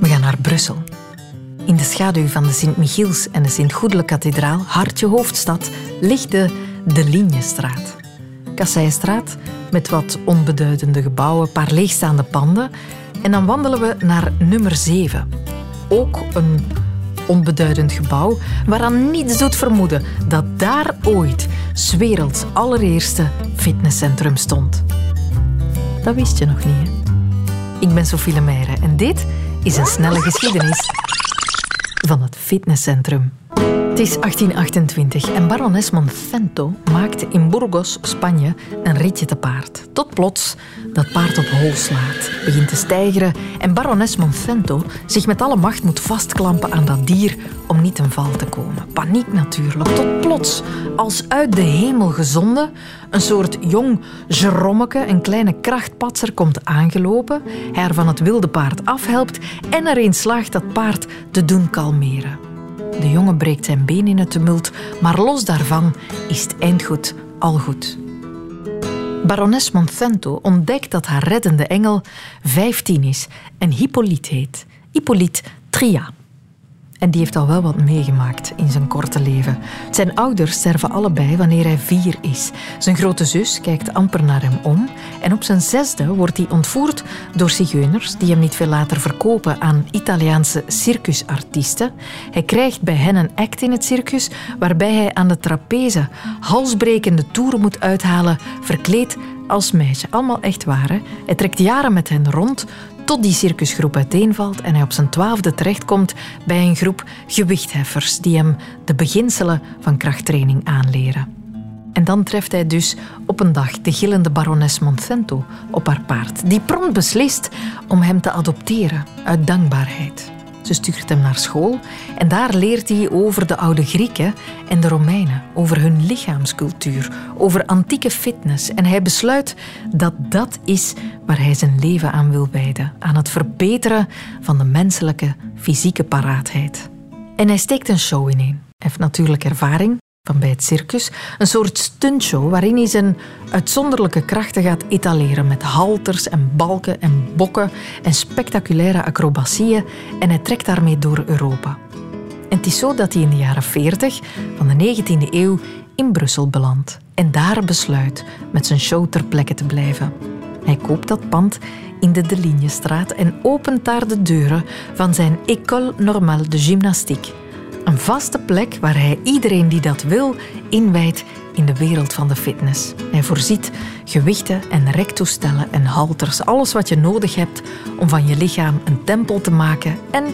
We gaan naar Brussel. In de schaduw van de Sint-Michiels en de Sint-Goedele-kathedraal, hartje hoofdstad, ligt de De Lignestraat. Kasseistraat met wat onbeduidende gebouwen, paar leegstaande panden. En dan wandelen we naar nummer 7. Ook een onbeduidend gebouw waaraan niets doet vermoeden dat daar ooit 's werelds allereerste fitnesscentrum stond. Dat wist je nog niet, hè? Ik ben Sophie Lemeyre en dit is een snelle geschiedenis van het fitnesscentrum. Het is 1828 en barones Monfento maakt in Burgos, Spanje, een ritje te paard. Tot plots dat paard op hol slaat, begint te stijgeren en barones Monfento zich met alle macht moet vastklampen aan dat dier om niet ten val te komen. Paniek natuurlijk. Tot plots, als uit de hemel gezonden, een soort jong gerommeke, een kleine krachtpatser, komt aangelopen, hij haar van het wilde paard afhelpt en erin slaagt dat paard te doen kalmeren. De jongen breekt zijn been in het tumult, maar los daarvan is het eindgoed al goed. Barones Monfento ontdekt dat haar reddende engel 15 is en Hippolyte heet. Hippolyte Tria. En die heeft al wel wat meegemaakt in zijn korte leven. Zijn ouders sterven allebei wanneer hij vier is. Zijn grote zus kijkt amper naar hem om. En op zijn zesde wordt hij ontvoerd door zigeuners die hem niet veel later verkopen aan Italiaanse circusartiesten. Hij krijgt bij hen een act in het circus waarbij hij aan de trapeze halsbrekende toeren moet uithalen, verkleed als meisje. Allemaal echt waar. Hij trekt jaren met hen rond tot die circusgroep uiteenvalt en hij op zijn twaalfde terechtkomt bij een groep gewichtheffers die hem de beginselen van krachttraining aanleren. En dan treft hij dus op een dag de gillende barones Monfento op haar paard, die prompt beslist om hem te adopteren uit dankbaarheid. Ze stuurt hem naar school en daar leert hij over de oude Grieken en de Romeinen, over hun lichaamscultuur, over antieke fitness. En hij besluit dat dat is waar hij zijn leven aan wil wijden, aan het verbeteren van de menselijke fysieke paraatheid. En hij steekt een show. Hij heeft natuurlijk ervaring van bij het circus. Een soort stuntshow waarin hij zijn uitzonderlijke krachten gaat etaleren met halters en balken en bokken en spectaculaire acrobacieën en hij trekt daarmee door Europa. En het is zo dat hij in de jaren 40 van de 19e eeuw in Brussel belandt en daar besluit met zijn show ter plekke te blijven. Hij koopt dat pand in de Delignestraat en opent daar de deuren van zijn École Normale de Gymnastiek een vaste plek waar hij iedereen die dat wil inwijdt in de wereld van de fitness. Hij voorziet gewichten en rektoestellen en halters, alles wat je nodig hebt om van je lichaam een tempel te maken en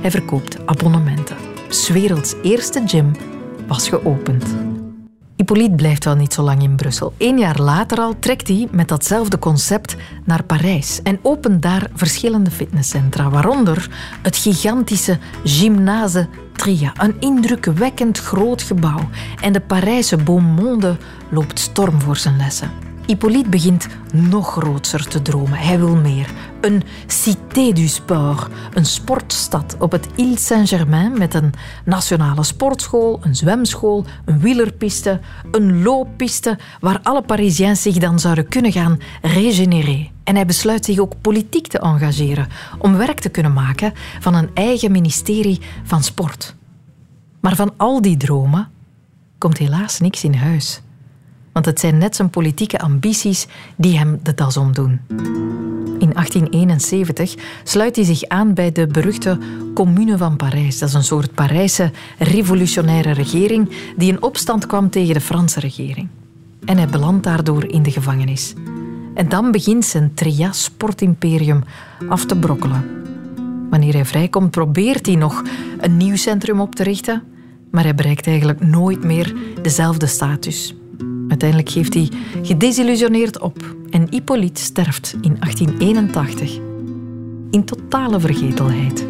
hij verkoopt abonnementen. 's werelds eerste gym was geopend. Hippolyte blijft wel niet zo lang in Brussel. Eén jaar later al trekt hij met datzelfde concept naar Parijs en opent daar verschillende fitnesscentra, waaronder het gigantische Gymnase Tria, een indrukwekkend groot gebouw. En de Parijse Beaumonde loopt storm voor zijn lessen. Hippolyte begint nog groter te dromen. Hij wil meer. Een Cité du Sport, een sportstad op het Ile Saint-Germain met een nationale sportschool, een zwemschool, een wielerpiste, een looppiste waar alle Parisiens zich dan zouden kunnen gaan regenereren. En hij besluit zich ook politiek te engageren om werk te kunnen maken van een eigen ministerie van sport. Maar van al die dromen komt helaas niks in huis. Want het zijn net zijn politieke ambities die hem de das omdoen. In 1871 sluit hij zich aan bij de beruchte Commune van Parijs. Dat is een soort Parijse revolutionaire regering die in opstand kwam tegen de Franse regering. En hij belandt daardoor in de gevangenis. En dan begint zijn Trias sportimperium af te brokkelen. Wanneer hij vrijkomt, probeert hij nog een nieuw centrum op te richten, maar hij bereikt eigenlijk nooit meer dezelfde status. Uiteindelijk geeft hij gedesillusioneerd op en Hippolyte sterft in 1881 in totale vergetelheid.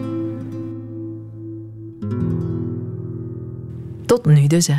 Tot nu dus, hè.